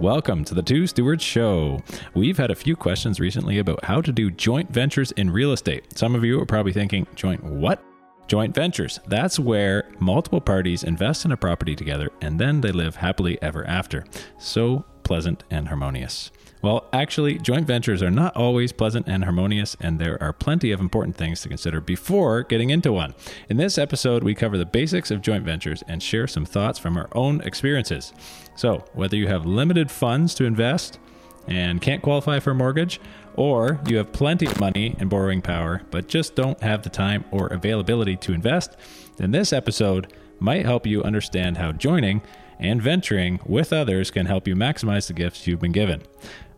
Welcome to the Two Stewards Show. We've had a few questions recently about how to do joint ventures in real estate. Some of you are probably thinking, joint what? Joint ventures. That's where multiple parties invest in a property together and then they live happily ever after. So pleasant and harmonious. Well, actually, joint ventures are not always pleasant and harmonious, and there are plenty of important things to consider before getting into one. In this episode, we cover the basics of joint ventures and share some thoughts from our own experiences. So, whether you have limited funds to invest and can't qualify for a mortgage, or you have plenty of money and borrowing power but just don't have the time or availability to invest, then this episode might help you understand how joining and venturing with others can help you maximize the gifts you've been given.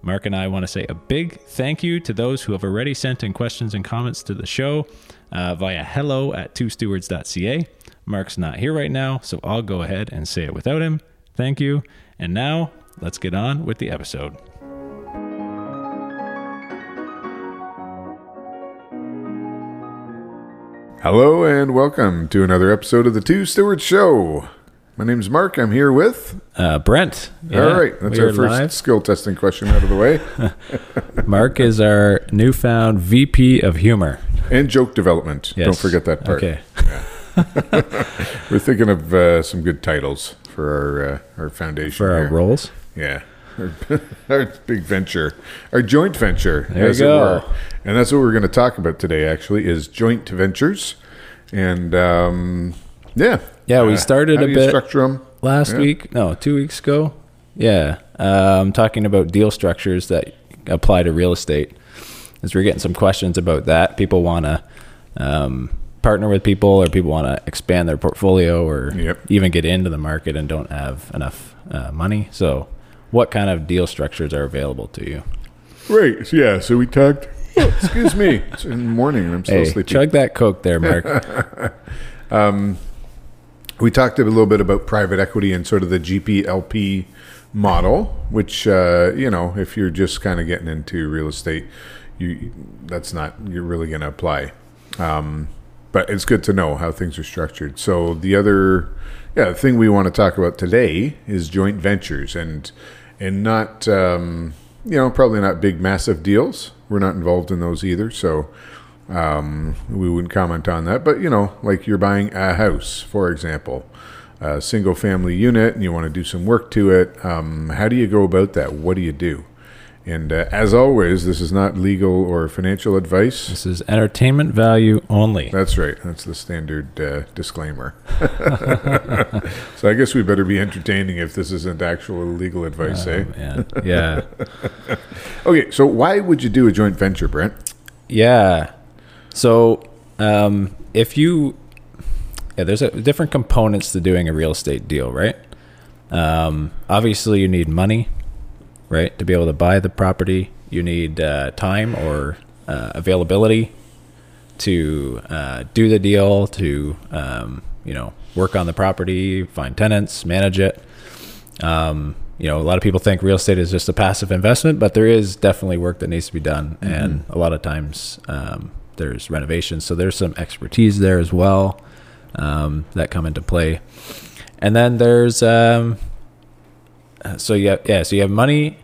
Mark and I want to say a big thank you to those who have already sent in questions and comments to the show uh, via hello at twostewards.ca. Mark's not here right now, so I'll go ahead and say it without him. Thank you. And now, let's get on with the episode. Hello and welcome to another episode of the Two Stewards Show. My name's Mark. I'm here with. Uh, Brent. All right, that's our first live. skill testing question out of the way, Mark is our newfound VP of humor. and joke development. Yes. Don't forget that part. Okay. We're thinking of uh, some good titles for our uh, our foundation. For our here. roles. Yeah. Our, our big venture, our joint venture, There you as it go. were. And that's what we're going to talk about today. Actually, is joint ventures, and um, yeah, Yeah, we started how a do you bit- structure last Yeah. week no two weeks ago yeah um, talking about deal structures that apply to real estate as we're getting some questions about that people want to um, partner with people or people want to expand their portfolio or Yep. even get into the market and don't have enough uh, money so what kind of deal structures are available to you Right. so Yeah. So we talked. Excuse me. It's in the morning and I'm still hey sleepy. chug that coke there mark we talked a little bit about private equity and sort of the GPLP model, which uh, you know, if you're just kind of getting into real estate, you that's not you're really going to apply. Um, but it's good to know how things are structured. So the other, yeah, the thing we want to talk about today is joint ventures and and not um, you know probably not big massive deals. We're not involved in those either. So um, we wouldn't comment on that. But you know, like you're buying a house, for example, a single family unit, and you want to do some work to it. Um, how do you go about that? What do you do? And uh, as always, this is not legal or financial advice. this is entertainment value only That's right. That's the standard uh, disclaimer. so I guess we better be entertaining if this isn't actual legal advice, eh? yeah yeah Okay, so why would you do a joint venture, Brent? Yeah. So, um, if you, yeah, there's a, different components to doing a real estate deal, right? Um, obviously, you need money, right, to be able to buy the property. You need uh, time or uh, availability to uh, do the deal, to um, you know work on the property, find tenants, manage it. Um, you know, a lot of people think real estate is just a passive investment, but there is definitely work that needs to be done, and a lot of times um, there's renovations, so there's some expertise there as well um, that come into play. And then there's um, so you have, yeah, so you have money,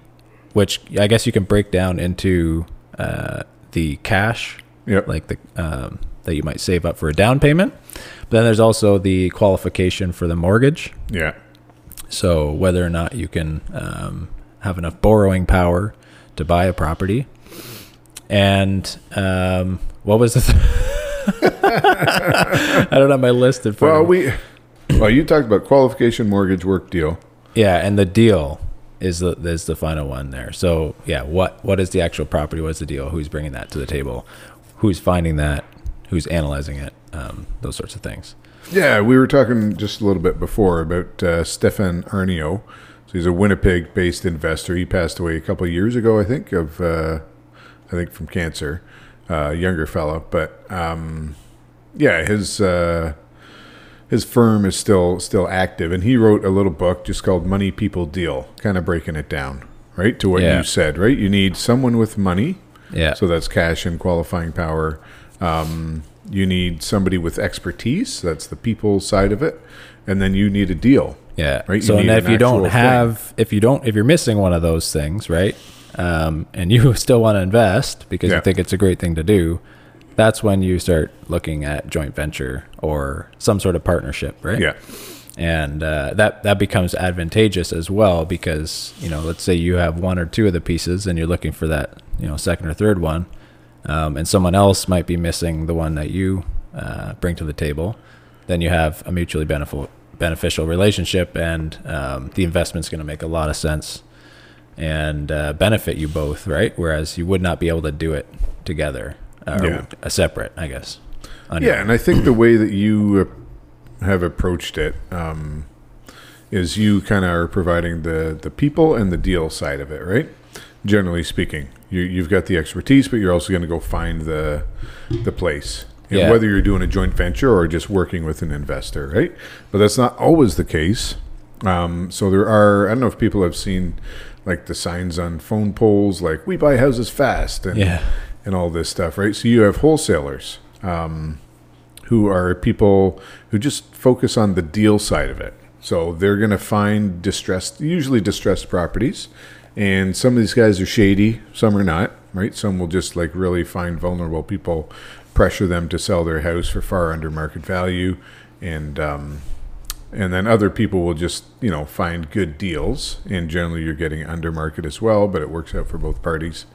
which I guess you can break down into uh, the cash Yep. like the um, that you might save up for a down payment. But then there's also the qualification for the mortgage. Yeah. So whether or not you can um, have enough borrowing power to buy a property. And um, what was the? Th- I don't have my list in front Well, of me. we well, you talked about qualification mortgage work deal. Yeah, and the deal is the is the final one there. So yeah, what what is the actual property? What's the deal? Who's bringing that to the table? Who's finding that? Who's analyzing it? Um, those sorts of things. Yeah, we were talking just a little bit before about uh, Stefan Aarnio. So he's a Winnipeg-based investor. He passed away a couple of years ago, I think, of uh, I think from cancer. Uh, younger fellow. but um, yeah, his uh, his firm is still still active, and he wrote a little book just called "Money People Deal," kind of breaking it down, right to what Yeah. you said. Right, you need someone with money, Yeah. so that's cash and qualifying power. Um, you need somebody with expertise. That's the people side of it. And then you need a deal. Yeah. Right? You So and if you don't actual thing. have, if you don't, if you're missing one of those things, right, um, and you still want to invest because Yeah. you think it's a great thing to do, that's when you start looking at joint venture or some sort of partnership, right? Yeah. and uh, that that becomes advantageous as well because you know let's say you have one or two of the pieces and you're looking for that you know second or third one um, and someone else might be missing the one that you uh, bring to the table then you have a mutually beneficial beneficial relationship and um, the investment's going to make a lot of sense and uh, benefit you both right whereas you would not be able to do it together or Yeah. a separate i guess your Yeah, and I think the way that you have approached it um, is you kind of are providing the the people and the deal side of it, right? Generally speaking, you, you've got the expertise, but you're also going to go find the the place. And Yeah. Whether you're doing a joint venture or just working with an investor, right? But that's not always the case. Um, so there are. I don't know if people have seen like the signs on phone poles, like "We buy houses fast," and Yeah. and all this stuff, right? So you have wholesalers um, who are people who just focus on the deal side of it. So they're going to find distressed, usually distressed properties, and some of these guys are shady, some are not, right? Some will just like really find vulnerable people, pressure them to sell their house for far under market value, and um, and then other people will just you know find good deals, and generally you're getting under market as well, but it works out for both parties.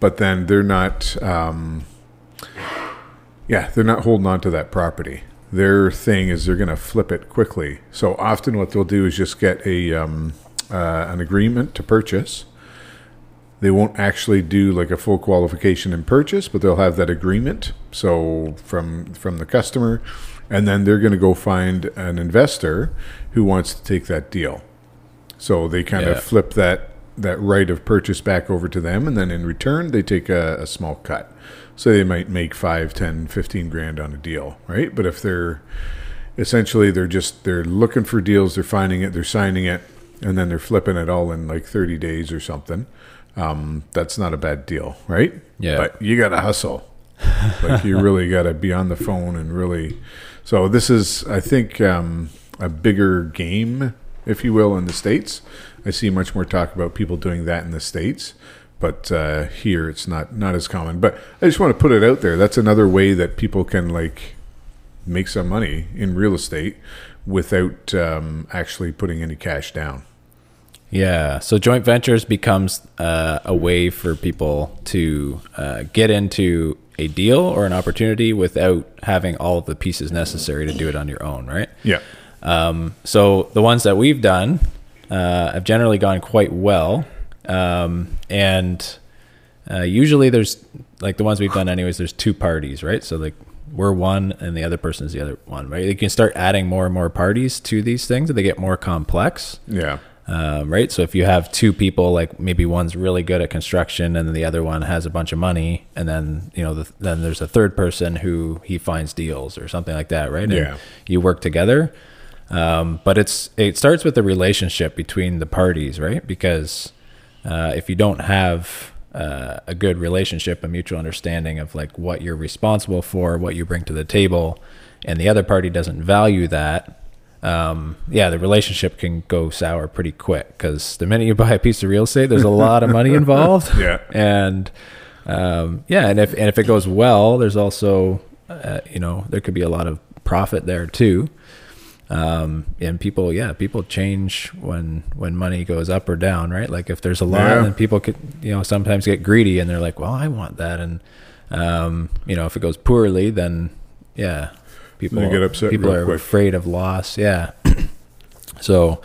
But then they're not um, yeah they're not holding on to that property. Their thing is they're going to flip it quickly. So often what they'll do is just get a um, uh, an agreement to purchase. They won't actually do like a full qualification and purchase but they'll have that agreement. So from from the customer and then they're going to go find an investor who wants to take that deal so they kind Yeah. of flip that that right of purchase back over to them, and then in return they take a, a small cut. So they might make five, ten, fifteen grand on a deal, right? But if they're essentially they're just they're looking for deals, they're finding it, they're signing it, and then they're flipping it all in like thirty days or something. Um, that's not a bad deal, right? Yeah. But you got to hustle. like you really got to be on the phone and really. So this is, I think, um, a bigger game, if you will, in the states. I see much more talk about people doing that in the states, but uh, here it's not not as common. But I just want to put it out there. That's another way that people can like make some money in real estate without um, actually putting any cash down. Yeah. So joint ventures becomes uh, a way for people to uh, get into a deal or an opportunity without having all of the pieces necessary to do it on your own, right? Yeah. Um, so the ones that we've done uh, have generally gone quite well, um, and uh, usually there's like the ones we've done anyways. There's two parties, right? So like we're one and the other person is the other one, right? You can start adding more and more parties to these things, and they get more complex Yeah. Um, right? So if you have two people, like maybe one's really good at construction and the other one has a bunch of money, and then you know, the, then there's a third person who he finds deals or something like that, right? And Yeah. you work together, um, but it's it starts with the relationship between the parties, right? Because uh, if you don't have uh, a good relationship, a mutual understanding of like what you're responsible for, what you bring to the table, and the other party doesn't value that, um, yeah, the relationship can go sour pretty quick because the minute you buy a piece of real estate, there's a lot of money involved. Yeah. and um, yeah, and if and if it goes well, there's also uh, you know there could be a lot of profit there too. Um, and people, yeah, people change when when money goes up or down, right? Like if there's a lot, Yeah. then people could you know sometimes get greedy and they're like, well, I want that, and um, you know if it goes poorly, then yeah, people They get upset People are quick. afraid of loss. Yeah. so,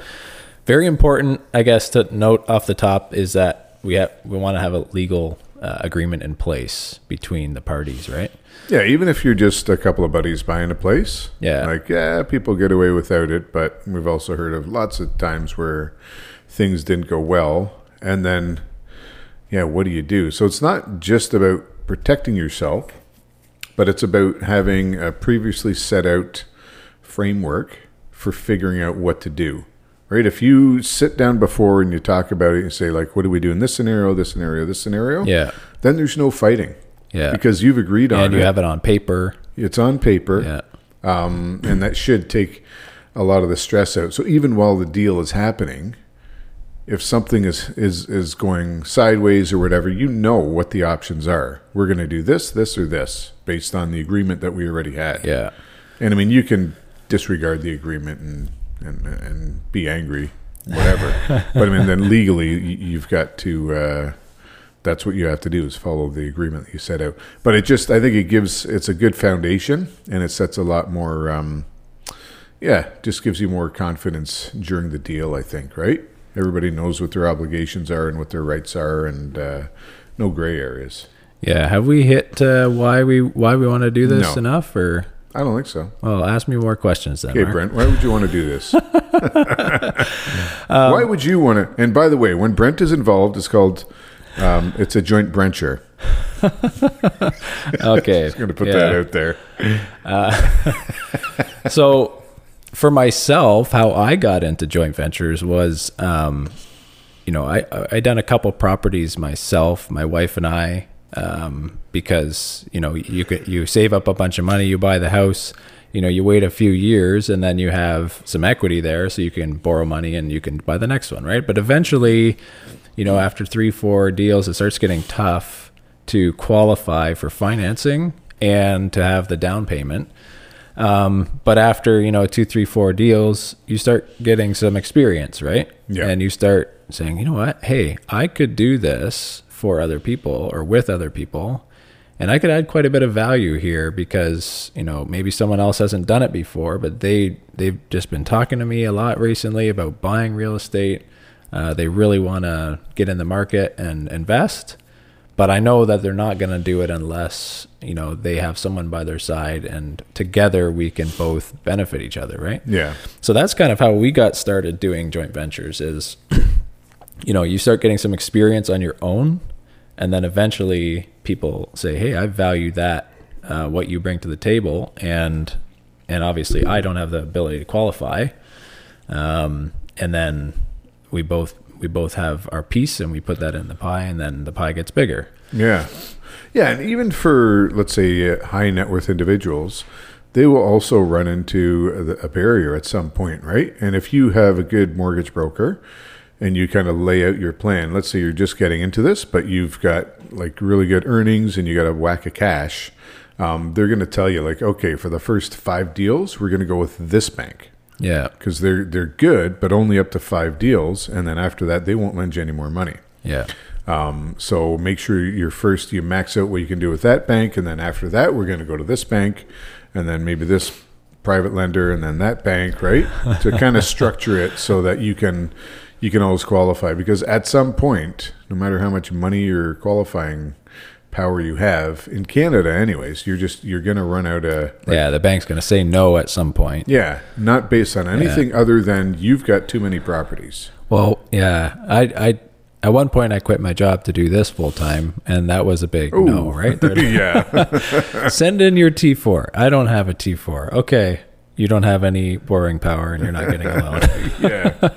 very important, I guess, to note off the top is that we have we want to have a legal uh, agreement in place between the parties, right? Yeah, even if you're just a couple of buddies buying a place. Yeah. Like, yeah, people get away without it, but we've also heard of lots of times where things didn't go well. And then, yeah, what do you do? So it's not just about protecting yourself, but it's about having a previously set out framework for figuring out what to do. Right? If you sit down before and you talk about it and say, like, what do we do in this scenario, this scenario, this scenario? Yeah. Then there's no fighting. Yeah. Because you've agreed on and it. you have it on paper. It's on paper, Yeah. um, and that should take a lot of the stress out. So even while the deal is happening, if something is is is going sideways or whatever, you know what the options are. We're going to do this, this, or this based on the agreement that we already had. Yeah. And I mean, you can disregard the agreement and and, and be angry, whatever. but I mean, then legally, you've got to. Uh, that's what you have to do is follow the agreement that you set out. But it just, I think it gives, it's a good foundation, and it sets a lot more. Um, yeah, just gives you more confidence during the deal. I think, right? Everybody knows what their obligations are and what their rights are, and uh, no gray areas. Yeah. Have we hit uh, why we why we want to do this No. enough or I don't think so. well, ask me more questions then. Okay, Mark. Brent, why would you want to do this? why would you want to? And by the way, when Brent is involved, it's called um, it's a joint venture. Okay. Going to put yeah. that out there. so for myself how i got into joint ventures was um, you know i i done a couple properties myself my wife and i um, because you know you could you save up a bunch of money you buy the house you know you wait a few years and then you have some equity there so you can borrow money and you can buy the next one right? But eventually you know after three four deals it starts getting tough to qualify for financing and to have the down payment um, but after you know two, three, four deals, you start getting some experience, right? Yeah. And you start saying, you know what? Hey, I could do this for other people or with other people, and I could add quite a bit of value here because you know maybe someone else hasn't done it before, but they they've just been talking to me a lot recently about buying real estate. Uh, they really want to get in the market and invest but I know that they're not going to do it unless you know they have someone by their side, and together we can both benefit each other, right? Yeah, So that's kind of how we got started doing joint ventures. Is you know you start getting some experience on your own, and then eventually people say, "Hey, I value that uh, what you bring to the table," and and obviously I don't have the ability to qualify, um, and then we both we both have our piece and we put that in the pie, and then the pie gets bigger. yeah, yeah. And even for let's say uh, high net worth individuals, they will also run into a barrier at some point, right? And if you have a good mortgage broker and you kind of lay out your plan, let's say you're just getting into this, but you've got like really good earnings and you got a whack of cash. Um, they're going to tell you like, okay, for the first five deals, we're going to go with this bank. Yeah, because they're they're good, but only up to five deals, and then after that, they won't lend you any more money. yeah. Um, so make sure you're first you max out what you can do with that bank, and then after that, we're going to go to this bank, and then maybe this private lender, and then that bank, right? to kind of structure it so that you can you can always qualify. Because at some point, no matter how much money you're qualifying power you have in Canada, anyways, you're just you're going to run out of yeah, the bank's going to say no at some point. yeah, not based on anything other than you've got too many properties. Well, yeah, I, I, at one point I quit my job to do this full time, and that was a big no, right? Yeah. Send in your T4. I don't have a T4. Okay, you don't have any borrowing power, and you're not getting a loan, yeah.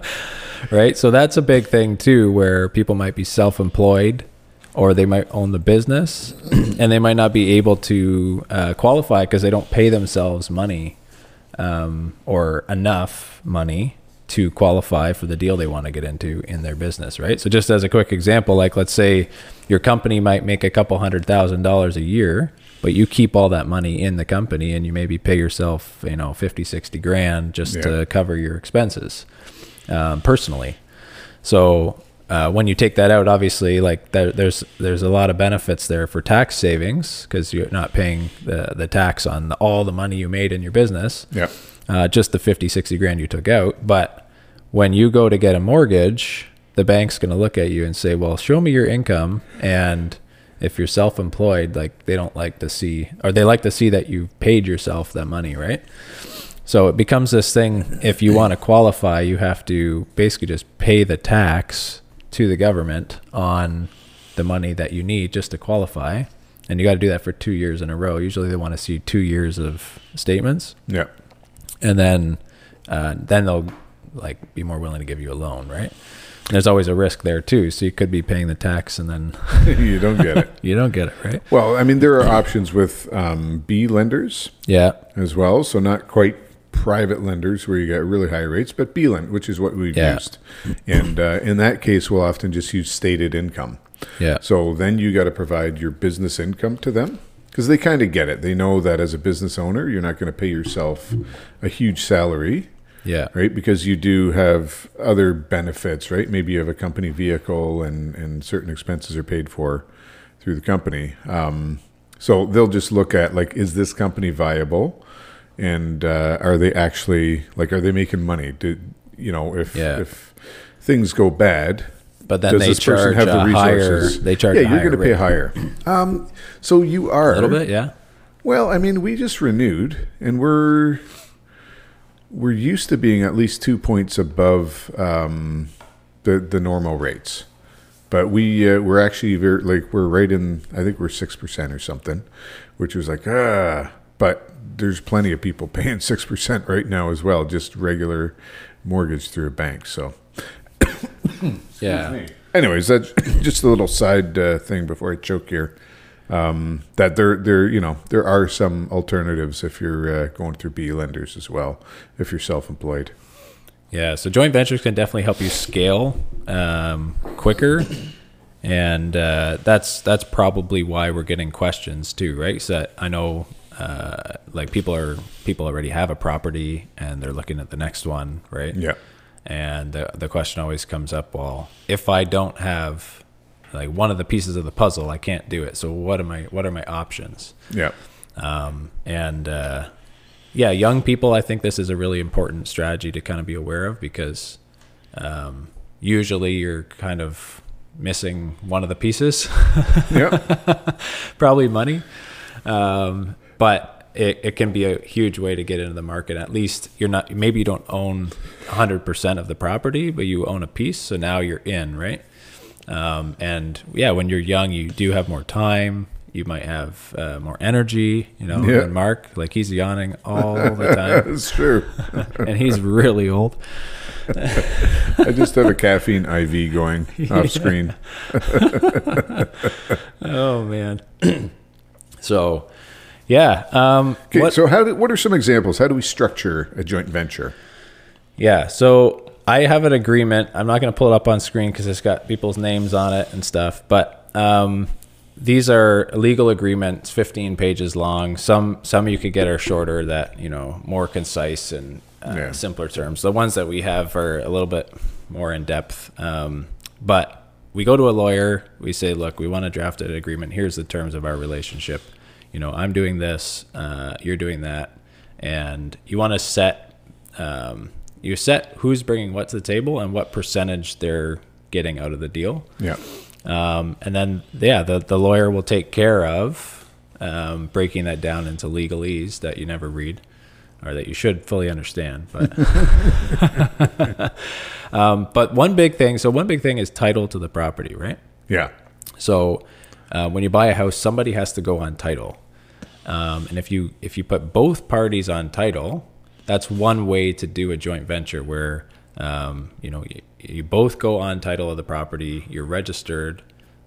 right? So that's a big thing too, where people might be self-employed, or they might own the business, and they might not be able to uh, qualify because they don't pay themselves money um, or enough money to qualify for the deal they want to get into in their business, right? So, just as a quick example, like let's say your company might make a couple hundred thousand dollars a year, but you keep all that money in the company and you maybe pay yourself, you know, 50, 60 grand just Yeah. to cover your expenses um, personally. So, uh, when you take that out, obviously, like there, there's there's a lot of benefits there for tax savings because you're not paying the the tax on the, all the money you made in your business Yeah. uh, just the 50, 60 grand you took out. But when you go to get a mortgage, the bank's going to look at you and say, well, show me your income. And if you're self employed, like they don't like to see, or they like to see that you've paid yourself that money, right? So it becomes this thing if you want to qualify, you have to basically just pay the tax to the government on the money that you need just to qualify. And you got to do that for two years in a row. Usually they want to see two years of statements Yeah. and then uh, then they'll like be more willing to give you a loan, right? There's always a risk there too, so you could be paying the tax and then you don't get it. you don't get it, right? Well, I mean, there are options with um, B lenders Yeah, as well. So not quite private lenders where you get really high rates, but B lend, which is what we've Yeah. used, and uh, in that case, we'll often just use stated income. Yeah. So then you got to provide your business income to them because they kind of get it. They know that as a business owner, you're not going to pay yourself a huge salary, Yeah. right? Because you do have other benefits, right? Maybe you have a company vehicle and, and certain expenses are paid for through the company. Um, so they'll just look at like, is this company viable? And uh, are they actually like, are they making money? Do you know if Yeah. if things go bad? But then does they this person charge have the a higher. resources? They charge Yeah, you're going to pay higher. Um, so you are a little bit. Yeah. Well, I mean, we just renewed, and we're we're used to being at least two points above um, the the normal rates, but we uh, we're actually very like we're right in. I think we're six percent or something, which was like ah. But there's plenty of people paying six percent right now as well, just regular mortgage through a bank. So. Yeah. Anyways, that's just a little side uh, thing before I choke here. Um, that there, there, you know, there are some alternatives if you're uh, going through B lenders as well, if you're self-employed. Yeah, so joint ventures can definitely help you scale um, quicker, and uh, that's that's probably why we're getting questions too, right? So I know, uh, like people are people already have a property and they're looking at the next one, right? Yeah, And the the question always comes up, well, if I don't have like one of the pieces of the puzzle, I can't do it. So what am I? What are my options? yeah, Um, and uh, yeah, young people, I think this is a really important strategy to kind of be aware of because um, usually you're kind of missing one of the pieces, yeah, probably money. Um, but it, it can be a huge way to get into the market. At least you're not, maybe you don't own 100% of the property, but you own a piece. So now you're in, right? Um, and yeah, when you're young, you do have more time. You might have uh, more energy, you know. Yeah. And Mark, like he's yawning all the time, it's true. and he's really old. I just have a caffeine IV going off screen. Oh man. so, yeah. Um, Okay, what- so how do, what are some examples? How do we structure a joint venture? Yeah. So I have an agreement. I'm not going to pull it up on screen because it's got people's names on it and stuff. But um, these are legal agreements, 15 pages long. Some some you could get are shorter, that you know more concise and uh, Yeah. simpler terms. The ones that we have are a little bit more in depth. Um, but we go to a lawyer. We say, look, we want to draft an agreement. Here's the terms of our relationship. You know, I'm doing this. Uh, you're doing that, and you want to set um, you set who's bringing what to the table and what percentage they're getting out of the deal. Yeah, Um, and then, yeah, the, the lawyer will take care of um, breaking that down into legalese that you never read or that you should fully understand. But, um, but one big thing so, one big thing is title to the property, right? yeah, So uh, when you buy a house, somebody has to go on title, um, and if you if you put both parties on title, that's one way to do a joint venture where um, you know you, you both go on title of the property, you're registered.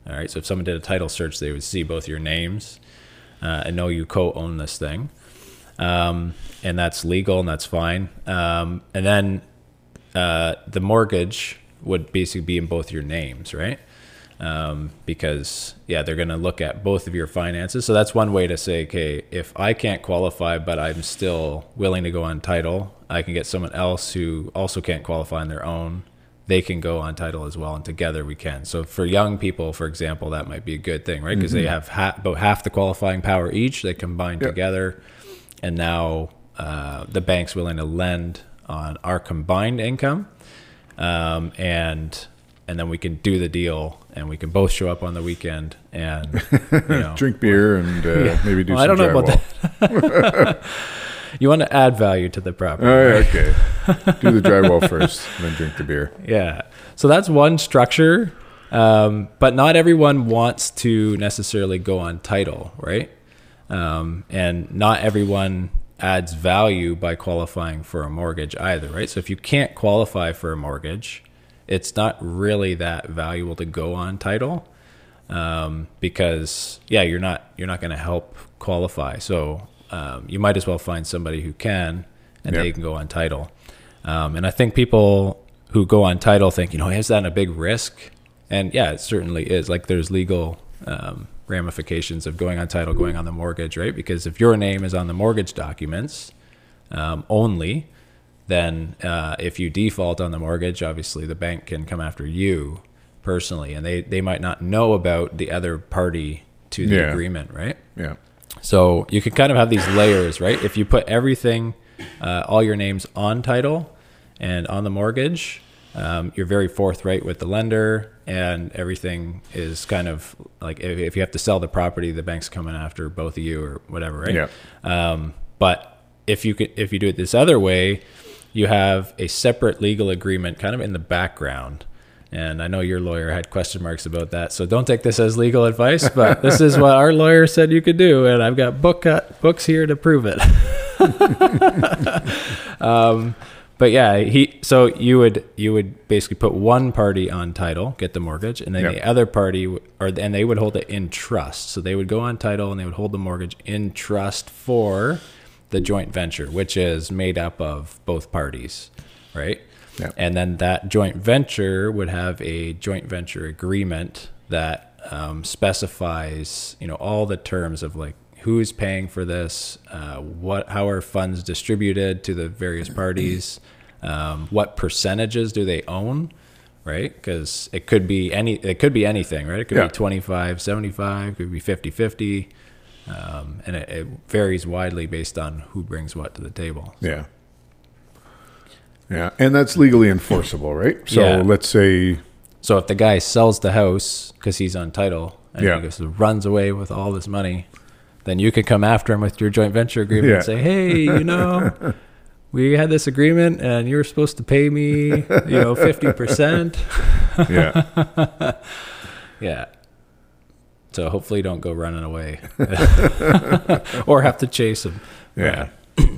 All right, so if someone did a title search, they would see both your names uh, and know you co-own this thing, um, and that's legal and that's fine. Um, and then uh, the mortgage would basically be in both your names, right? Um, because yeah, they're going to look at both of your finances. So that's one way to say, okay, if I can't qualify, but I'm still willing to go on title, I can get someone else who also can't qualify on their own. They can go on title as well, and together we can. So for young people, for example, that might be a good thing, right? Because they have ha- about half the qualifying power each. They combine Yep. together, and now uh, the bank's willing to lend on our combined income, um, and and then we can do the deal, and we can both show up on the weekend and you know. drink beer and uh, maybe do Well, I don't know about that. you want to add value to the property. Oh, yeah, right? okay. Do the drywall first, then drink the beer. Yeah. So that's one structure. Um, but not everyone wants to necessarily go on title, right? Um, and not everyone adds value by qualifying for a mortgage either, right? So if you can't qualify for a mortgage, it's not really that valuable to go on title um, because yeah, you're not you're not going to help qualify. So um, you might as well find somebody who can, and Yeah. they can go on title. Um, and I think people who go on title think, you know, is that a big risk? And yeah, it certainly is. Like there's legal um, ramifications of going on title, going on the mortgage, right? Because if your name is on the mortgage documents um, only, then uh, if you default on the mortgage, obviously the bank can come after you personally, and they, they might not know about the other party to the Yeah. agreement, right? Yeah. So you can kind of have these layers, right? If you put everything, uh, all your names on title and on the mortgage, um, you're very forthright with the lender, and everything is kind of like if, if you have to sell the property, the bank's coming after both of you or whatever, right? Yeah. Um, but if you could, if you do it this other way, you have a separate legal agreement kind of in the background. And I know your lawyer had question marks about that, so don't take this as legal advice. But this is what our lawyer said you could do, and I've got book books here to prove it. um, but yeah, he so you would you would basically put one party on title, get the mortgage, and then Yep. the other party or and they would hold it in trust. So they would go on title and they would hold the mortgage in trust for the joint venture, which is made up of both parties, right? Yep. And then that joint venture would have a joint venture agreement that um, specifies, you know, all the terms of like who's paying for this, uh, what, how are funds distributed to the various parties, um, what percentages do they own, right? Because it could be any, it could be anything, right? It could Yeah. be 25, 75, could be 50, 50. Um, and it, it varies widely based on who brings what to the table. Yeah. Yeah. And that's legally enforceable, right? So Yeah. let's say, So if the guy sells the house because he's on title and Yeah. he goes runs away with all this money, then you could come after him with your joint venture agreement Yeah. and say, "Hey, you know, we had this agreement and you were supposed to pay me, you know, fifty percent." yeah. Yeah. So hopefully, don't go running away or have to chase them. Yeah.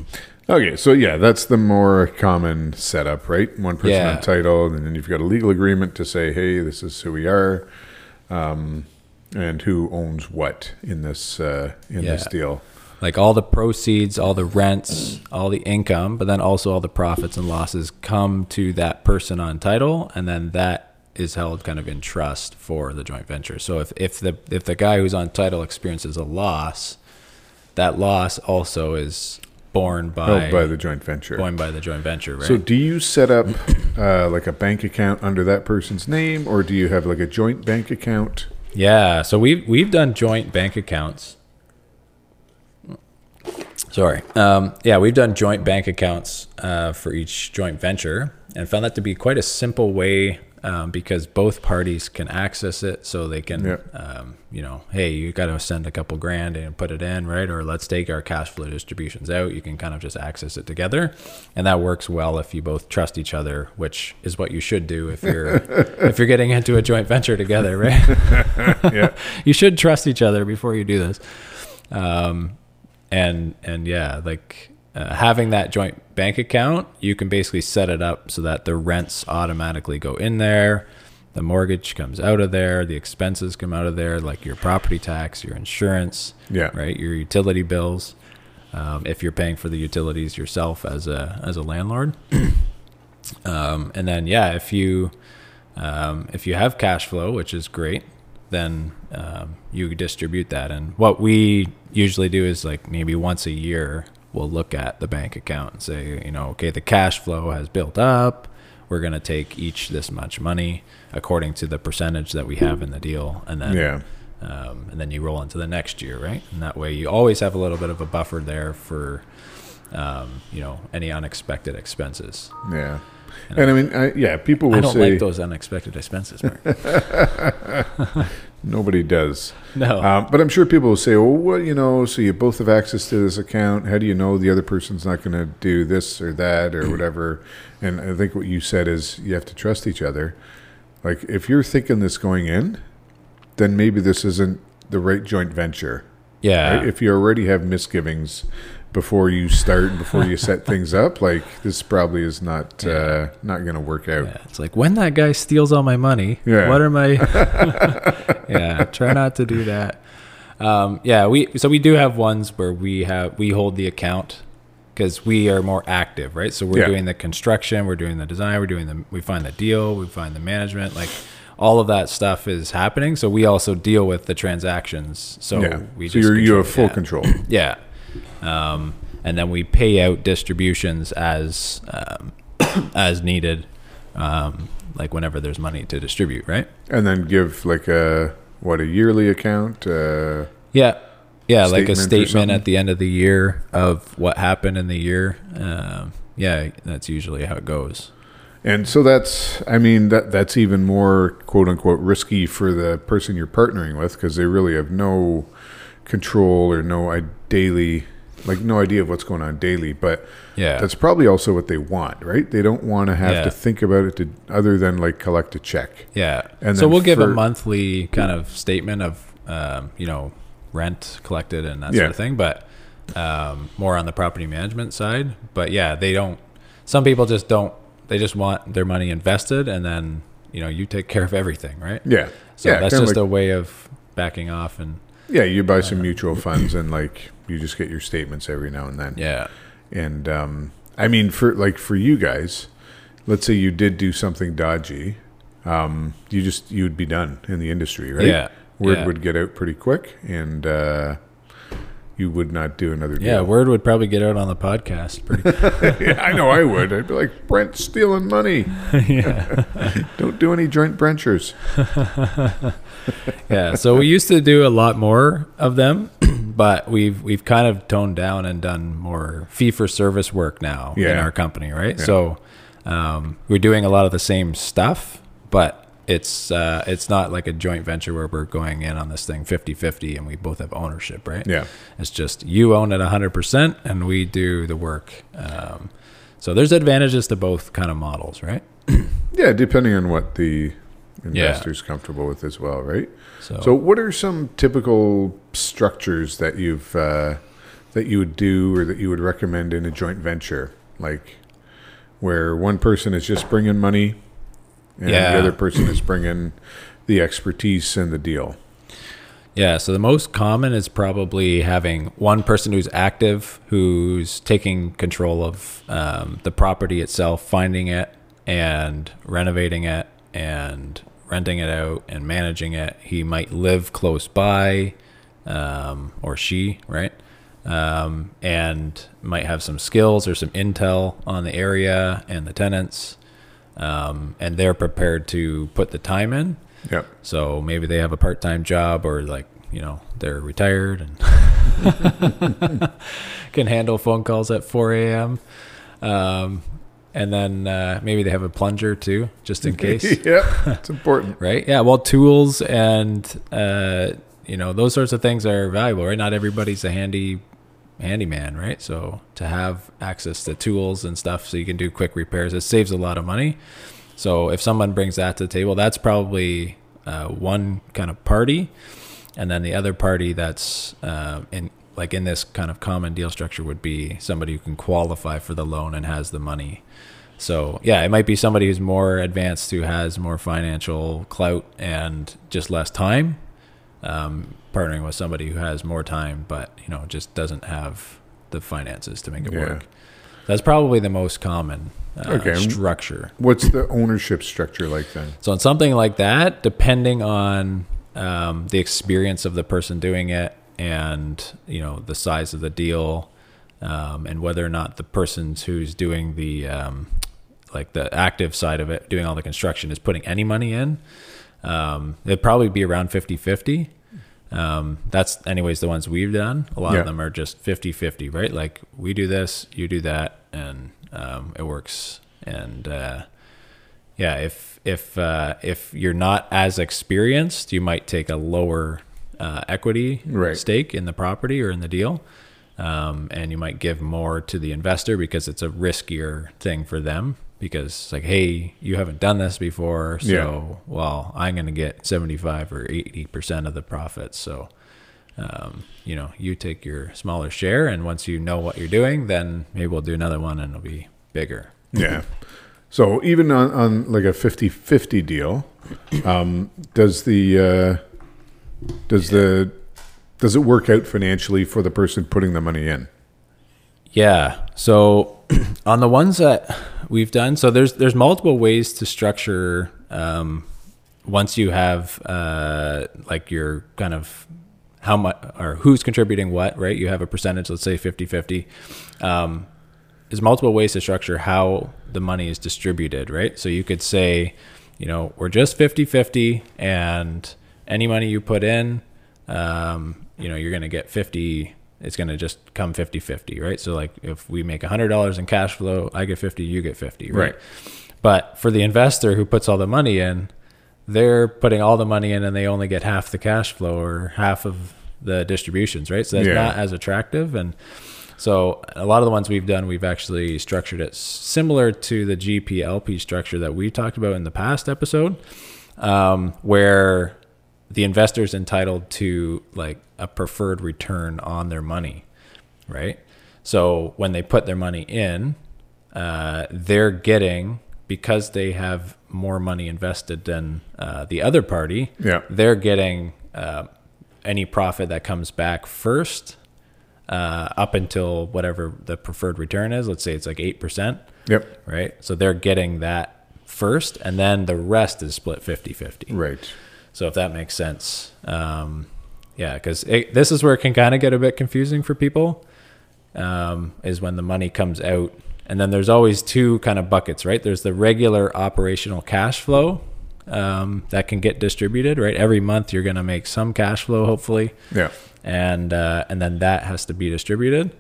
Okay, so yeah, that's the more common setup, right? One person Yeah. on title, and then you've got a legal agreement to say, "Hey, this is who we are," um, and who owns what in this uh, in this deal. like all the proceeds, all the rents, all the income, but then also all the profits and losses come to that person on title, and then that is held kind of in trust for the joint venture. So if, if the if the guy who's on title experiences a loss, that loss also is borne by, Held by the joint venture. borne by the joint venture, right? So, do you set up uh, like a bank account under that person's name, or do you have like a joint bank account? Yeah, so we've we've done joint bank accounts. Sorry, um, yeah, we've done joint bank accounts uh, for each joint venture, and found that to be quite a simple way um, because both parties can access it. So they can, Yeah. um, you know, hey, you got to send a couple grand and put it in, right? Or let's take our cash flow distributions out. You can kind of just access it together, and that works well if you both trust each other, which is what you should do if you're if you're getting into a joint venture together, right? yeah, you should trust each other before you do this. Um, and and yeah, like uh, having that joint bank account, you can basically set it up so that the rents automatically go in there, the mortgage comes out of there, the expenses come out of there, like your property tax, your insurance, yeah, right, your utility bills. Um, if you're paying for the utilities yourself as a as a landlord, um, and then yeah, if you um, if you have cash flow, which is great, then um, you distribute that. And what we usually do is like maybe once a year, we'll look at the bank account and say, you know, okay, the cash flow has built up. We're going to take each this much money according to the percentage that we have in the deal. And then, yeah, um, and then you roll into the next year, right? And that way you always have a little bit of a buffer there for, um, you know, any unexpected expenses. yeah. And I mean, I, yeah, people will I don't say like those unexpected expenses. Nobody does. No. Um, but I'm sure people will say, well, what, you know, so you both have access to this account. How do you know the other person's not going to do this or that or whatever? And I think what you said is you have to trust each other. Like, if you're thinking this going in, then maybe this isn't the right joint venture. Yeah. Right? If you already have misgivings before you start, before you set things up, like this probably is not uh, not going to work out. Yeah, it's like when that guy steals all my money. Yeah. What are my? yeah, try not to do that. Um, yeah, we so we do have ones where we have we hold the account because we are more active, right? So we're Yeah. doing the construction, we're doing the design, we're doing the we find the deal, we find the management, like all of that stuff is happening. So we also deal with the transactions. So yeah. we so just you're, you have full control. Yeah. Um, and then we pay out distributions as um, as needed, um, like whenever there's money to distribute, right? and then give like a what a yearly account. Uh, Yeah. Yeah, like a Statement or statement something? at the end of the year of what happened in the year. Um, yeah, that's usually how it goes. And so that's, I mean, that that's even more quote unquote risky for the person you're partnering with because they really have no control or no i- daily, like no idea of what's going on daily. But Yeah. that's probably also what they want, right? They don't want to have Yeah. to think about it to, other than like collect a check. yeah. and so we'll give a monthly kind of statement of, um, you know, rent collected and that Yeah. sort of thing, but um, more on the property management side. But yeah, they don't, some people just don't, they just want their money invested and then, you know, you take care of everything, right? Yeah. So yeah. that's just like- a way of backing off and, yeah. You buy some mutual funds and like you just get your statements every now and then. yeah. And um, I mean, for like for you guys, let's say you did do something dodgy, um, you just you would be done in the industry, right? Yeah. Word yeah. would get out pretty quick, and uh, you would not do another deal. Yeah, word would probably get out on the podcast. Pretty, yeah, I know I would. I'd be like Brent stealing money. yeah, Don't do any joint ventures. yeah. So we used to do a lot more of them, but we've we've kind of toned down and done more fee for service work now in our company, right? So um, we're doing a lot of the same stuff, but it's uh, it's not like a joint venture where we're going in on this thing 50-50 and we both have ownership, right? Yeah, It's just you own it 100% and we do the work. Um, so there's advantages to both kind of models, right? yeah. Depending on what the investor's comfortable with as well, right? So, So, what are some typical structures that you've uh, that you would do or that you would recommend in a joint venture, like where one person is just bringing money and Yeah. the other person is bringing the expertise and the deal? yeah, so the most common is probably having one person who's active, who's taking control of um, the property itself, finding it and renovating it and renting it out and managing it. He might live close by, um, or she, right? Um, and might have some skills or some intel on the area and the tenants. Um, and they're prepared to put the time in. Yep. So maybe they have a part time job or like, you know, they're retired and can handle phone calls at 4 a.m. Um, and then uh, maybe they have a plunger too, just in case. yeah, it's important. right? Yeah. Well, tools and, uh, you know, those sorts of things are valuable, right? Not everybody's a handy handyman, right? So to have access to tools and stuff so you can do quick repairs, it saves a lot of money. So if someone brings that to the table, that's probably uh, one kind of party, and then the other party that's uh, in like in this kind of common deal structure would be somebody who can qualify for the loan and has the money. So yeah, it might be somebody who's more advanced, who has more financial clout and just less time, um, partnering with somebody who has more time, but you know just doesn't have the finances to make it Yeah. work. That's probably the most common uh, Okay. structure. What's the ownership structure like then? So in something like that, depending on um, the experience of the person doing it and you know the size of the deal um, and whether or not the person who's doing the um, like the active side of it, doing all the construction, is putting any money in, um, it'd probably be around 50-50. Um, that's anyways the ones we've done. A lot Yeah. of them are just 50-50, right? Like we do this, you do that, and um, it works. And uh, yeah, if if uh, if you're not as experienced, you might take a lower uh, equity Right. stake in the property or in the deal, um, and you might give more to the investor because it's a riskier thing for them. Because it's like, hey, you haven't done this before, so Yeah. well, I'm going to get 75 or 80 percent of the profits. So, um, you know, you take your smaller share, and once you know what you're doing, then maybe we'll do another one, and it'll be bigger. Yeah. So even on, on like a 50-50 deal, um, does the uh, does the does it work out financially for the person putting the money in? Yeah. So on the ones that we've done, so there's there's multiple ways to structure. Um, once you have uh, like your kind of how much or who's contributing what, right? You have a percentage, let's say 50 50. Um, there's multiple ways to structure how the money is distributed, right? So you could say, you know, we're just 50 50, and any money you put in, um, you know, you're going to get 50, it's going to just come 50 50, right? So, like, if we make $100 in cash flow, I get 50, you get 50, right? Right. But for the investor who puts all the money in, they're putting all the money in and they only get half the cash flow or half of the distributions, right? So that's Yeah. not as attractive. And so a lot of the ones we've done, we've actually structured it similar to the GPLP structure that we talked about in the past episode, um, where the investor is entitled to like a preferred return on their money, right? So when they put their money in, uh, they're getting because they have more money invested than uh, the other party. Yeah. they're getting uh, any profit that comes back first, uh, up until whatever the preferred return is. Let's say it's like eight percent, Yep. right? So they're getting that first, and then the rest is split 50-50. Right. So if that makes sense, um, yeah, because this is where it can kind of get a bit confusing for people, um, is when the money comes out, and then there's always two kind of buckets, right? There's the regular operational cash flow um, that can get distributed, right? Every month you're going to make some cash flow, hopefully, Yeah. and uh, and then that has to be distributed.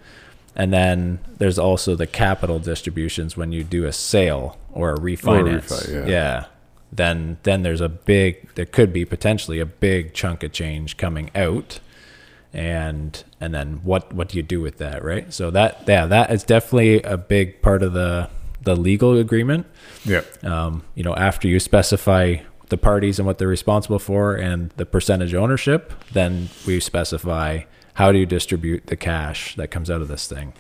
And then there's also the capital distributions when you do a sale or a refinance. refi, yeah. yeah. Then then there's a big there could be potentially a big chunk of change coming out. And and then what what do you do with that, right? So that yeah, that is definitely a big part of the the legal agreement Yeah. um, you know, after you specify the parties and what they're responsible for and the percentage ownership, then we specify how do you distribute the cash that comes out of this thing,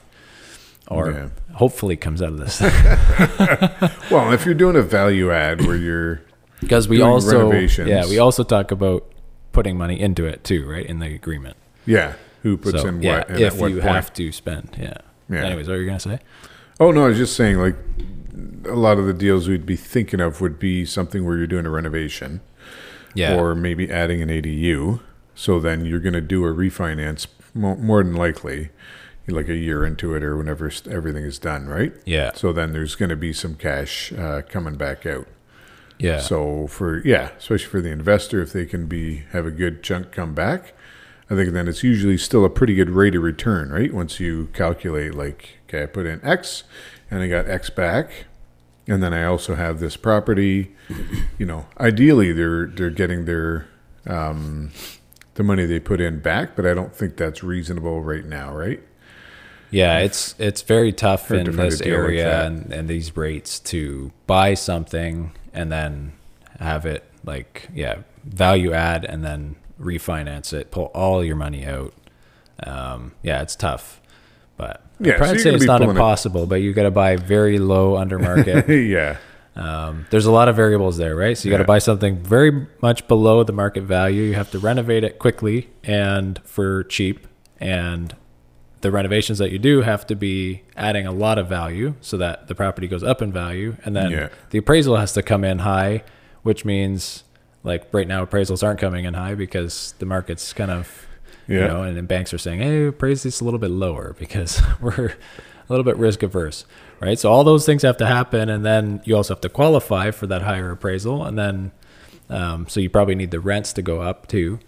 or Yeah. Hopefully comes out of this. Well, if you're doing a value add where you're Because we also, renovations. yeah, we also talk about putting money into it too, right, in the agreement. yeah, who puts so in yeah, what and if at what you point? have to spend, yeah. Yeah. Anyways, what were you gonna say? Oh no, I was just saying like a lot of the deals we'd be thinking of would be something where you're doing a renovation Yeah, or maybe adding an ADU. So then you're going to do a refinance more than likely, like a year into it or whenever everything is done, right? yeah, So then there's going to be some cash uh, coming back out. yeah. So for yeah, especially for the investor, if they can be have a good chunk come back, I think then it's usually still a pretty good rate of return, right? Once you calculate like, okay, I put in X, and I got X back, and then I also have this property. You know, ideally they're they're getting their um, the money they put in back, but I don't think that's reasonable right now, right? Yeah, it's it's very tough in this area and, and these rates to buy something and then have it like yeah value add and then refinance it, pull all your money out. Um, yeah, it's tough, but Yeah, I'd say it's not pulling it- impossible, but you got to buy very low under market. yeah, Um, there's a lot of variables there, right? So you got to buy something very much below the market value. You have to renovate it quickly and for cheap. And the renovations that you do have to be adding a lot of value so that the property goes up in value. And then Yeah. the appraisal has to come in high, which means like right now appraisals aren't coming in high because the market's kind of you know, and then banks are saying, "Hey, appraise this a little bit lower because we're a little bit risk averse." Right? So all those things have to happen and then you also have to qualify for that higher appraisal and then um, so you probably need the rents to go up too.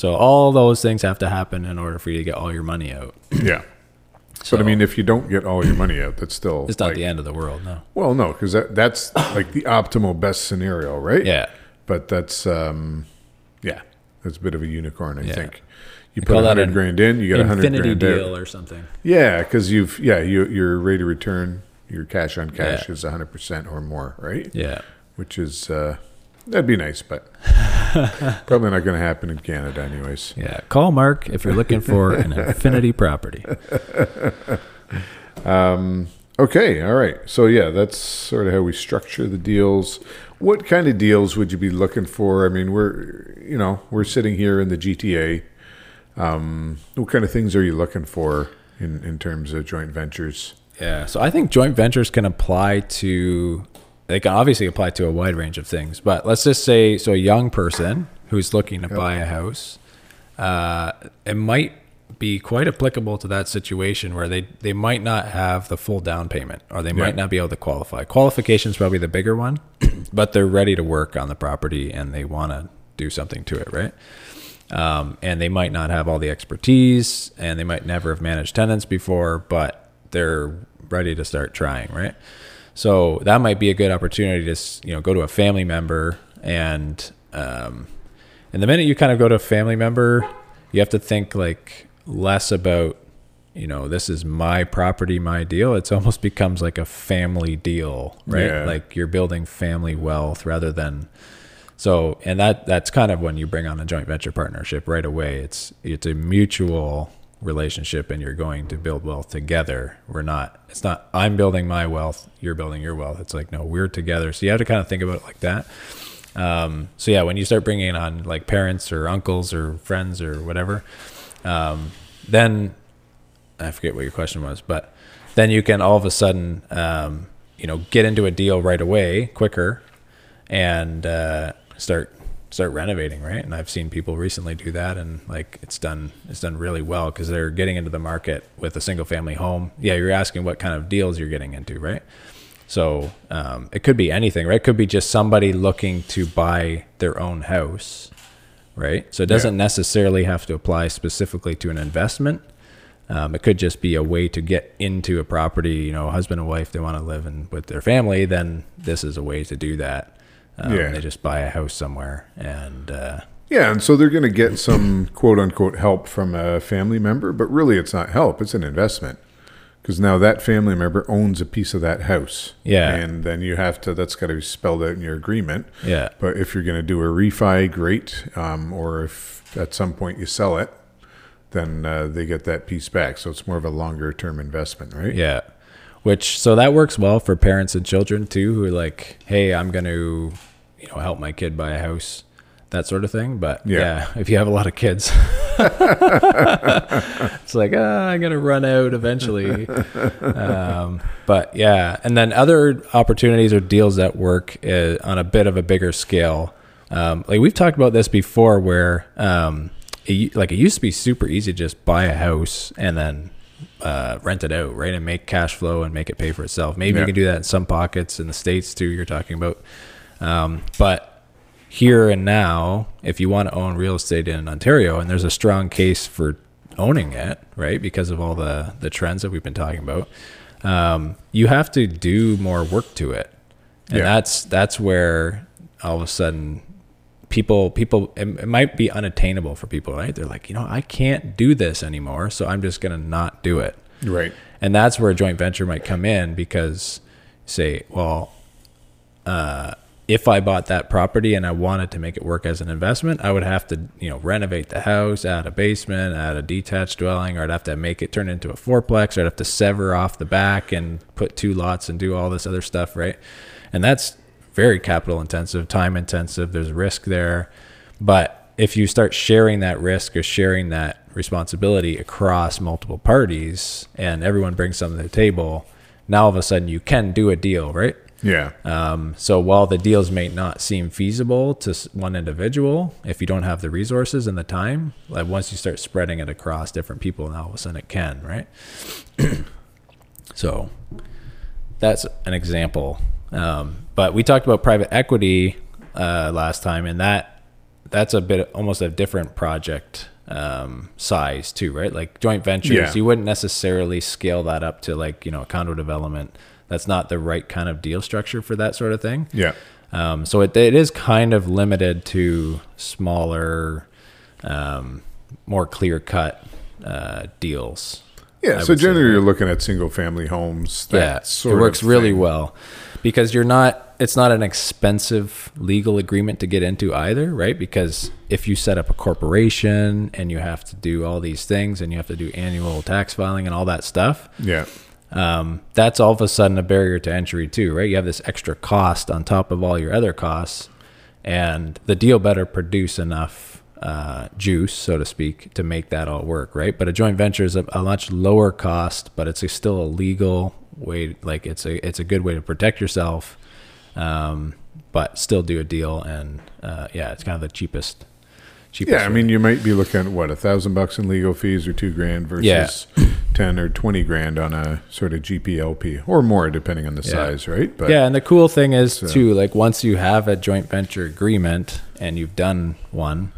So all those things have to happen in order for you to get all your money out. yeah. So But I mean, if you don't get all your money out, that's still it's not like- the end of the world, no. Well, no, because that, that's like the optimal best scenario, right? Yeah. But that's, um, yeah, that's a bit of a unicorn, I Yeah. think. You call put a hundred an grand in, you get a hundred grand deal out. or something. Yeah, because you've, yeah, you, your rate of return, your cash on cash Yeah. is a hundred percent or more, right? Yeah. Which is, uh, that'd be nice, but probably not going to happen in Canada, anyways. Yeah. Call Mark if you're looking for an infinity property. Um, okay, all right. So yeah, that's sort of how we structure the deals. What kind of deals would you be looking for? I mean, we're you know we're sitting here in the GTA. Um, what kind of things are you looking for in in terms of joint ventures. Yeah. So I think joint ventures can apply to they can obviously apply to a wide range of things, but let's just say so a young person who's looking to buy a house, uh, it might be quite applicable to that situation where they they might not have the full down payment or they might not be able to qualify. Qualification is probably the bigger one, but they're ready to work on the property and they want to do something to it, right? um, and they might not have all the expertise and they might never have managed tenants before but they're ready to start trying right so that might be a good opportunity to you know go to a family member and um, and the minute you kind of go to a family member you have to think like less about you know this is my property my deal it's almost becomes like a family deal right Yeah. like you're building family wealth rather than so, and that that's kind of when you bring on a joint venture partnership right away. It's it's a mutual relationship, and you're going to build wealth together. We're not. It's not. I'm building my wealth. You're building your wealth. It's like no, we're together. So you have to kind of think about it like that. Um, so yeah, when you start bringing on like parents or uncles or friends or whatever, um, then I forget what your question was, but then you can all of a sudden, um, you know, get into a deal right away, quicker, and uh, start start renovating, right? And I've seen people recently do that, and like it's done it's done really well because they're getting into the market with a single family home. Yeah, you're asking what kind of deals you're getting into, right? So um, it could be anything, right? It could be just somebody looking to buy their own house, right? So it doesn't necessarily have to apply specifically to an investment. Um, it could just be a way to get into a property. You know, husband and wife they want to live in with their family. Then this is a way to do that. Um, Yeah. They just buy a house somewhere, and uh, Yeah, and so they're going to get some quote unquote help from a family member, but really it's not help; it's an investment because now that family member owns a piece of that house. Yeah. and then you have to. That's got to be spelled out in your agreement. yeah, But if you're going to do a refi, great. Um, or if at some point you sell it, then uh, they get that piece back. So it's more of a longer term investment, right? Yeah. Which so that works well for parents and children too, who are like, hey, I'm going to, you know, help my kid buy a house, that sort of thing. But Yeah. yeah, if you have a lot of kids, it's like, ah, I got to run out eventually. um, but yeah, and then other opportunities or deals that work uh, on a bit of a bigger scale. Um, like we've talked about this before, where um, it, like it used to be super easy to just buy a house and then uh, rent it out, right, and make cash flow and make it pay for itself. Maybe Yeah. you can do that in some pockets in the states too. You're talking about, um, but here and now, if you want to own real estate in Ontario, and there's a strong case for owning it, right, because of all the the trends that we've been talking about, um, you have to do more work to it, and Yeah. that's that's where all of a sudden people people it, it might be unattainable for people right? They're like you know i can't do this anymore so i'm just going to not do it. Right. and that's where a joint venture might come in because say well uh, if i bought that property and i wanted to make it work as an investment i would have to you know renovate the house add a basement add a detached dwelling or i'd have to make it turn into a fourplex or i'd have to sever off the back and put two lots and do all this other stuff right? And that's very capital intensive time intensive there's risk there but if you start sharing that risk or sharing that responsibility across multiple parties and everyone brings something to the table, now all of a sudden you can do a deal, right? Yeah. Um, so while the deals may not seem feasible to one individual, if you don't have the resources and the time, like once you start spreading it across different people, now all of a sudden it can, right? so that's an example. Um, but we talked about private equity uh, last time, and that that's a bit almost a different project um, size too, right? Like joint ventures, Yeah. you wouldn't necessarily scale that up to like you know a condo development. That's not the right kind of deal structure for that sort of thing. Yeah. Um, so it, it is kind of limited to smaller, um, more clear cut uh, deals. Yeah. I so generally, you're looking at single family homes. That yeah, it works really well because you're not. It's not an expensive legal agreement to get into either, right? Because if you set up a corporation and you have to do all these things and you have to do annual tax filing and all that stuff, Yeah. um, that's all of a sudden a barrier to entry too, right? You have this extra cost on top of all your other costs, and the deal better produce enough uh, juice, so to speak, to make that all work, right? But a joint venture is a, a much lower cost, but it's a, still a legal way. Like it's a it's a good way to protect yourself, um, but still do a deal. And uh, yeah, it's kind of the cheapest. cheapest Yeah, I mean, you might be looking at what a thousand bucks in legal fees or two grand versus Yeah. ten or twenty grand on a sort of GPLP or more, depending on the Yeah. size, right? But yeah, and the cool thing is So- too, like once you have a joint venture agreement and you've done one,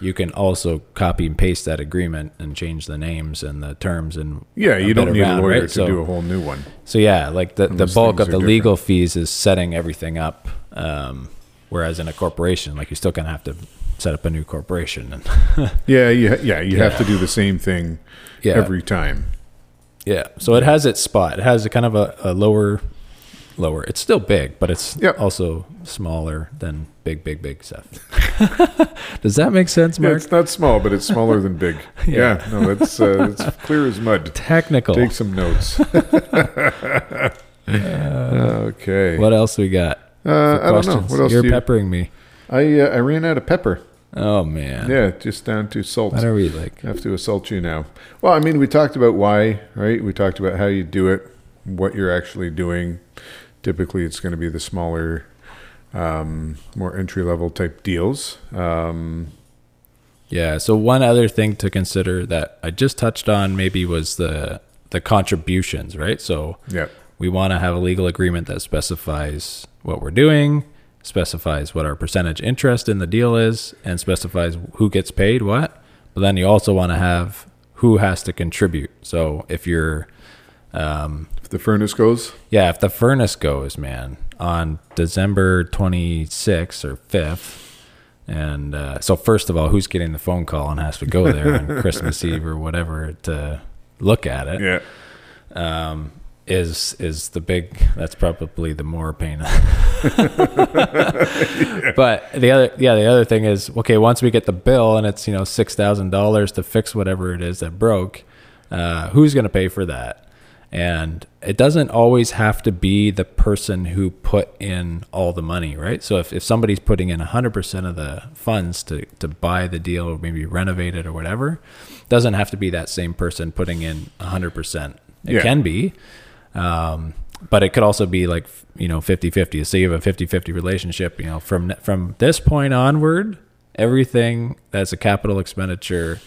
you can also copy and paste that agreement and change the names and the terms and yeah, you don't need around, a lawyer right? to So- do a whole new one. So yeah, like the, the bulk of the legal fees is setting everything up. Um, whereas in a corporation, like you're still gonna have to set up a new corporation and Yeah, you yeah you have to do the same thing yeah, every time. yeah. So it has its spot. It has a kind of a, a lower, lower. It's still big, but it's Yep. also smaller than big, big, big stuff. Does that make sense, Yeah, Mark? it's not small, but it's smaller than big. Yeah. yeah. no, it's uh, it's clear as mud. Technical. Take some notes. okay. what else we got? Uh, I don't know. What else You're you? peppering me. I uh, I ran out of pepper. Oh man. Yeah, just down to salt. What are we like? I have to assault you now. Well, I mean, we talked about why, right? We talked about how you do it, what you're actually doing. Typically, it's going to be the smaller, um, more entry level type deals. Um, Yeah. So one other thing to consider that I just touched on maybe was the the contributions, right? So yeah, we want to have a legal agreement that specifies what we're doing, specifies what our percentage interest in the deal is, and specifies who gets paid what. But then you also want to have who has to contribute. So if you're, um, if the furnace goes, yeah, if the furnace goes, man, on December 26th or 5th, and uh, so first of all, who's getting the phone call and has to go there on Christmas Eve or whatever to look at it? yeah, um, is is the big. That's probably the more pain. But the other, yeah, the other thing is okay. Once we get the bill and it's you know six thousand dollars to fix whatever it is that broke, uh, who's going to pay for that? And it doesn't always have to be the person who put in all the money, right? So if, if somebody's putting in 100% of the funds to, to buy the deal or maybe renovate it or whatever, doesn't have to be that same person putting in 100%. It Yeah. can be. Um, but it could also be like, you know, 50 50. Say you have a 50 50 relationship, you know, from, from this point onward, everything that's a capital expenditure,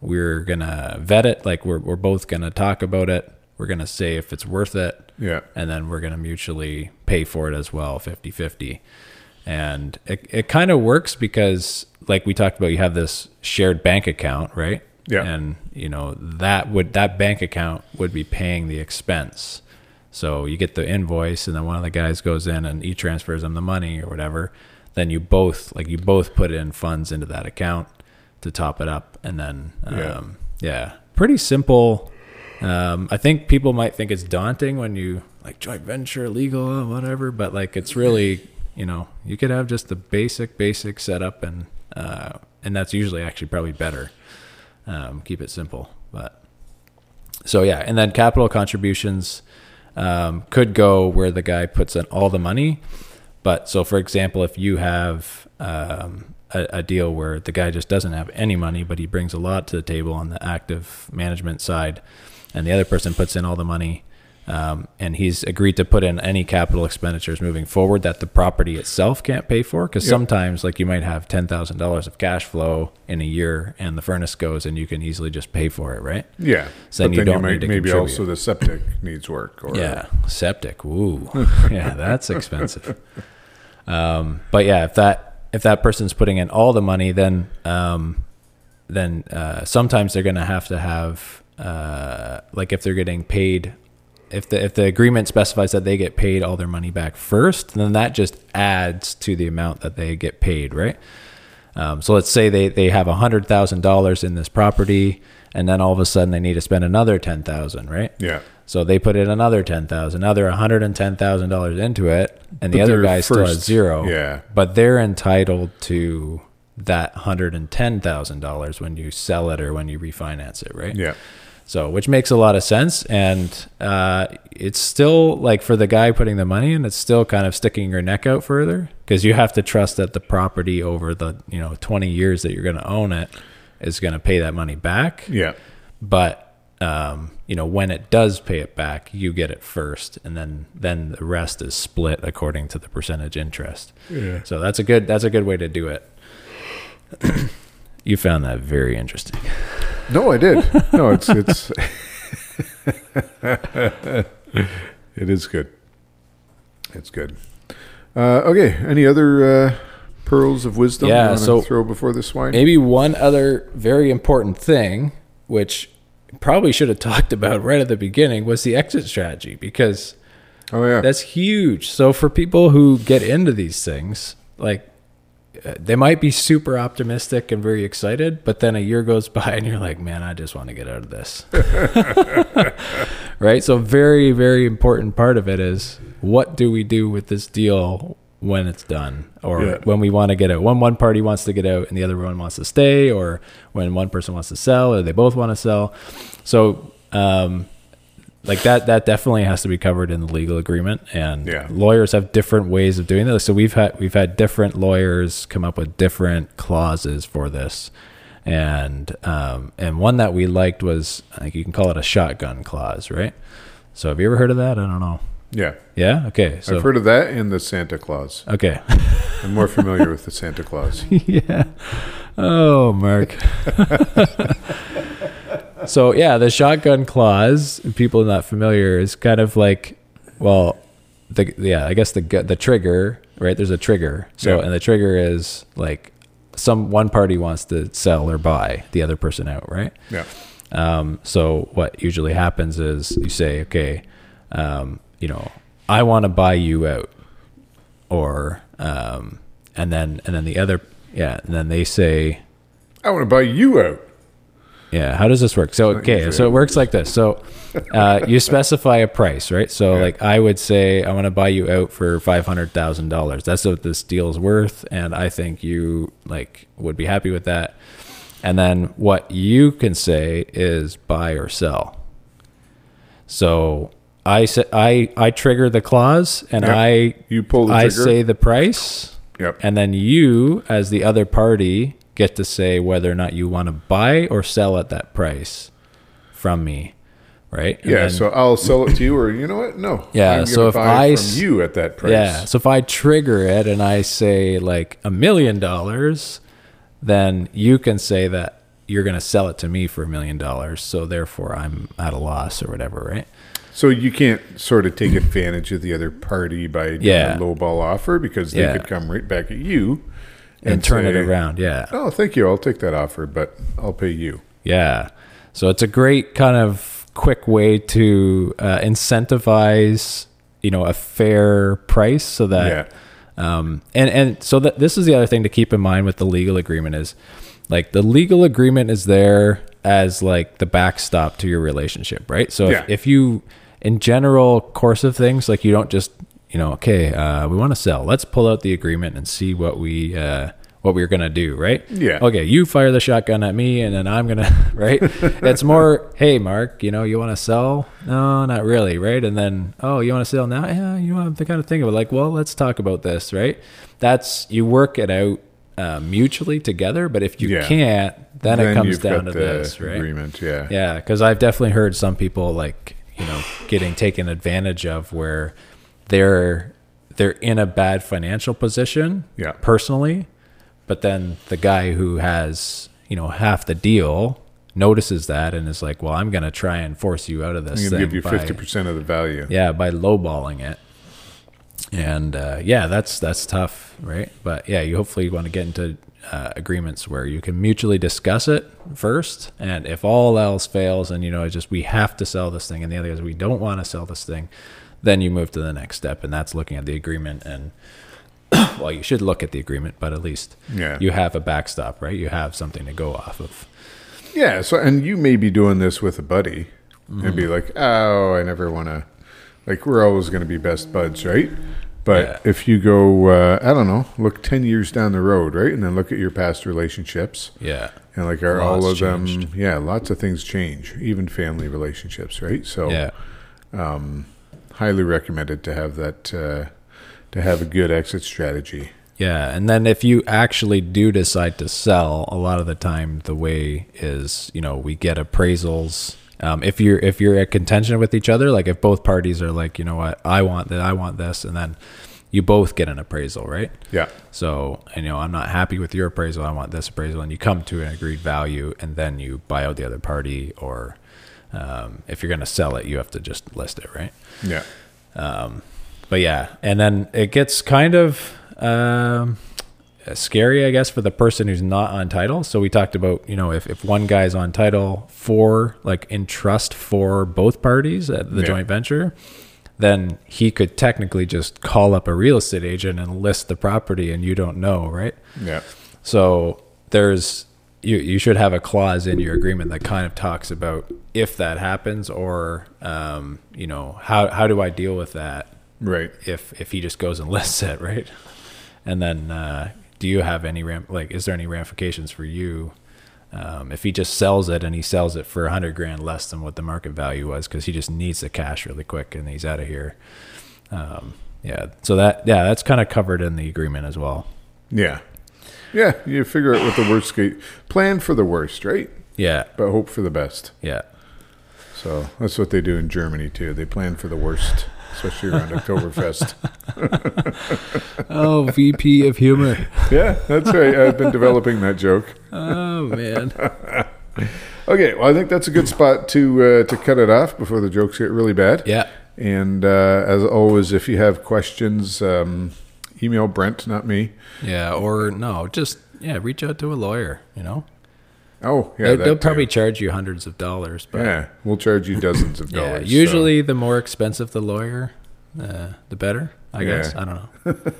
we're going to vet it. Like we're, we're both going to talk about it. We're going to say if it's worth it. yeah, And then we're going to mutually pay for it as well, 50 50. And it, it kind of works because, like we talked about, you have this shared bank account, right? Yeah. And, you know, that would, that bank account would be paying the expense. So you get the invoice, and then one of the guys goes in and e transfers them the money or whatever. Then you both, like, you both put in funds into that account to top it up. And then, Yeah. um, yeah, pretty simple. Um, I think people might think it's daunting when you like joint venture, legal, whatever, but like it's really, you know, you could have just the basic, basic setup, and uh, and that's usually actually probably better. Um, keep it simple, but so yeah, and then capital contributions um, could go where the guy puts in all the money. But so, for example, if you have um, a, a deal where the guy just doesn't have any money, but he brings a lot to the table on the active management side, and the other person puts in all the money, um, and he's agreed to put in any capital expenditures moving forward that the property itself can't pay for. Because Yep. sometimes, like you might have ten thousand dollars of cash flow in a year, and the furnace goes, and you can easily just pay for it, right? yeah. So then you don't you might need to maybe contribute. also the septic needs work. Or Yeah, septic. Ooh, yeah, that's expensive. Um, but yeah, if that if that person's putting in all the money, then um, then uh, sometimes they're going to have to have uh, like if they're getting paid. If the if the agreement specifies that they get paid all their money back first, then that just adds to the amount that they get paid, right? Um, so let's say they, they have hundred thousand dollars in this property, and then all of a sudden they need to spend another ten thousand, right? yeah. So they put in another ten thousand. Now they're hundred and ten thousand dollars into it, and the But other guy still has zero. yeah. but they're entitled to that hundred and ten thousand dollars when you sell it or when you refinance it, right? Yeah. So, which makes a lot of sense, and uh, it's still like for the guy putting the money in, it's still kind of sticking your neck out further because you have to trust that the property over the you know 20 years that you're going to own it is going to pay that money back. Yeah. But um, you know when it does pay it back, you get it first, and then then the rest is split according to the percentage interest. Yeah. So that's a good that's a good way to do it. You found that very interesting. No, I did. No, it's it's it is good. It's good. Uh, okay. Any other uh, pearls of wisdom? Yeah, so- throw before the swine. Maybe one other very important thing, which probably should have talked about right at the beginning, was the exit strategy because Oh yeah. that's huge. So for people who get into these things, like they might be super optimistic and very excited, but then a year goes by and you're like, man, I just want to get out of this. right? So very very important part of it is what do we do with this deal when it's done or Yeah. when we want to get out. When one party wants to get out and the other one wants to stay or when one person wants to sell or they both want to sell. So um like that that definitely has to be covered in the legal agreement and Yeah. lawyers have different ways of doing this so we've had we've had different lawyers come up with different clauses for this and um, and one that we liked was I think you can call it a shotgun clause right so have you ever heard of that i don't know yeah. yeah okay so I've heard of that and the Santa Claus. okay I'm more familiar with the Santa Claus. yeah. Oh, Mark. so yeah, the shotgun clause. People not familiar is kind of like, well, the yeah, I guess the the trigger, right? There's a trigger. So Yeah. and the trigger is like some one party wants to sell or buy the other person out, right? Yeah. Um, so what usually happens is you say, okay, um, you know, I want to buy you out, or um, and then and then the other, yeah, and then they say, I want to buy you out. Yeah, how does this work? So okay, so it works like this. So uh, you specify a price, right? So Yeah. like I would say I want to buy you out for five hundred thousand dollars. That's what this deal is worth, and I think you like would be happy with that. And then what you can say is buy or sell. So I say I I trigger the clause, and Yep. I You pull the I trigger. say the price, Yep. and then you, as the other party, get to say whether or not you want to buy or sell at that price from me, right? And yeah. then- so I'll sell it to you, or you know what? No. Yeah, so if buy I from you at that price. yeah. So if I trigger it and I say like a million dollars, then you can say that you're going to sell it to me for a million dollars. So therefore, I'm at a loss or whatever, right? So you can't sort of take advantage of the other party by Yeah. a low ball offer because they Yeah. could come right back at you And, turn it around. Yeah. Oh, thank you. I'll take that offer, but I'll pay you. Yeah. So it's a great kind of quick way to uh, incentivize, you know, a fair price so that, um, and, and so that this is the other thing to keep in mind with the legal agreement is like the legal agreement is there as like the backstop to your relationship, right? So Yeah. if, if you, in general course of things, like you don't just, you know, okay, uh, we want to sell. Let's pull out the agreement and see what we, uh, what we're gonna do, right? Yeah. Okay, you fire the shotgun at me, and then I'm gonna, right? it's more, hey, Mark, you know, you want to sell? No, not really, right? And then, oh, you want to sell now? Yeah, you want to kind of think of it like, well, let's talk about this, right? That's you work it out uh, mutually together, but if you Yeah. can't, then, it comes down to the this, right? Agreement. Yeah. Yeah, because I've definitely heard some people like you know getting taken advantage of where they're they're in a bad financial position, Yeah. personally, but then the guy who has you know half the deal notices that and is like, well, I'm gonna try and force you out of this I'm thing going to give you by- fifty percent of the value. yeah, by lowballing it. And uh, yeah, that's that's tough, right? But yeah, you hopefully want to get into uh, agreements where you can mutually discuss it first, and if all else fails, and you know, it's just we have to sell this thing, and the other is we don't want to sell this thing, then you move to the next step, and that's looking at the agreement. And well, you should look at the agreement, but at least Yeah. you have a backstop, right? You have something to go off of. Yeah. So, and you may be doing this with a buddy and Mm-hmm. be like, oh, I never want to, like, we're always going to be best buds, right? But Yeah. if you go, uh, I don't know, look ten years down the road, right, and then look at your past relationships, Yeah. and like are all Lots of them, yeah, lots of things change, even family relationships, right? So, Yeah. Highly recommended to have that, uh, to have a good exit strategy. Yeah, and then if you actually do decide to sell, a lot of the time the way is, you know, we get appraisals. Um, if you're if you're at contention with each other, like if both parties are like, you know what, I want that, I want this, and then you both get an appraisal, right? Yeah, So, and, you know, I'm not happy with your appraisal. I want this appraisal, and you come to an agreed value, and then you buy out the other party, or um, if you're going to sell it, you have to just list it, right? yeah, Um, but yeah, and then it gets kind of um, scary, I guess, for the person who's not on title. So we talked about, you know, if, if one guy's on title for like in trust for both parties at the Yeah. joint venture, then he could technically just call up a real estate agent and list the property, and you don't know, right? yeah, So there's you you should have a clause in your agreement that kind of talks about if that happens or um, you know how how do I deal with that right. if if he just goes and lists it, right? And then uh, do you have any ram- like is there any ramifications for you um, if he just sells it and he sells it for a hundred grand less than what the market value was because he just needs the cash really quick and he's out of here. Um, yeah, so that yeah that's kind of covered in the agreement as well. Yeah, yeah. You figure out what the worst case, plan for the worst, right? Yeah, But hope for the best. yeah. So that's what they do in Germany too. They plan for the worst, especially around Oktoberfest. Oh, VP of humor. Yeah, that's right. I've been developing that joke. Oh man. Okay, well, I think that's a good spot to uh, to cut it off before the jokes get really bad. Yeah. And uh, as always, if you have questions, um, email Brent, not me. Yeah. Or no, just yeah, reach out to a lawyer. You know, Oh, yeah, they'll, they'll too. probably charge you hundreds of dollars. But Yeah, we'll charge you dozens of yeah, dollars. so- usually the more expensive the lawyer, uh, the better. I Yeah. guess I don't know.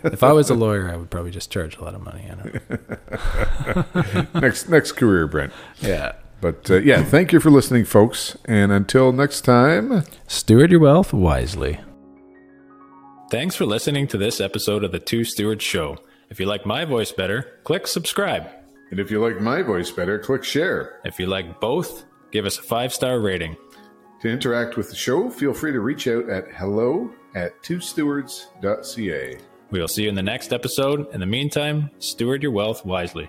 if I was a lawyer, I would probably just charge a lot of money. I don't know. next next career, Brent. Yeah. But uh, yeah, thank you for listening, folks. And until next time. Steward your wealth wisely. Thanks for listening to this episode of the Two Stewards Show. If you like my voice better, click subscribe. And if you like my voice better, click share. If you like both, give us a five star rating. To interact with the show, feel free to reach out at hello at twostewards.ca. We will see you in the next episode. In the meantime, steward your wealth wisely.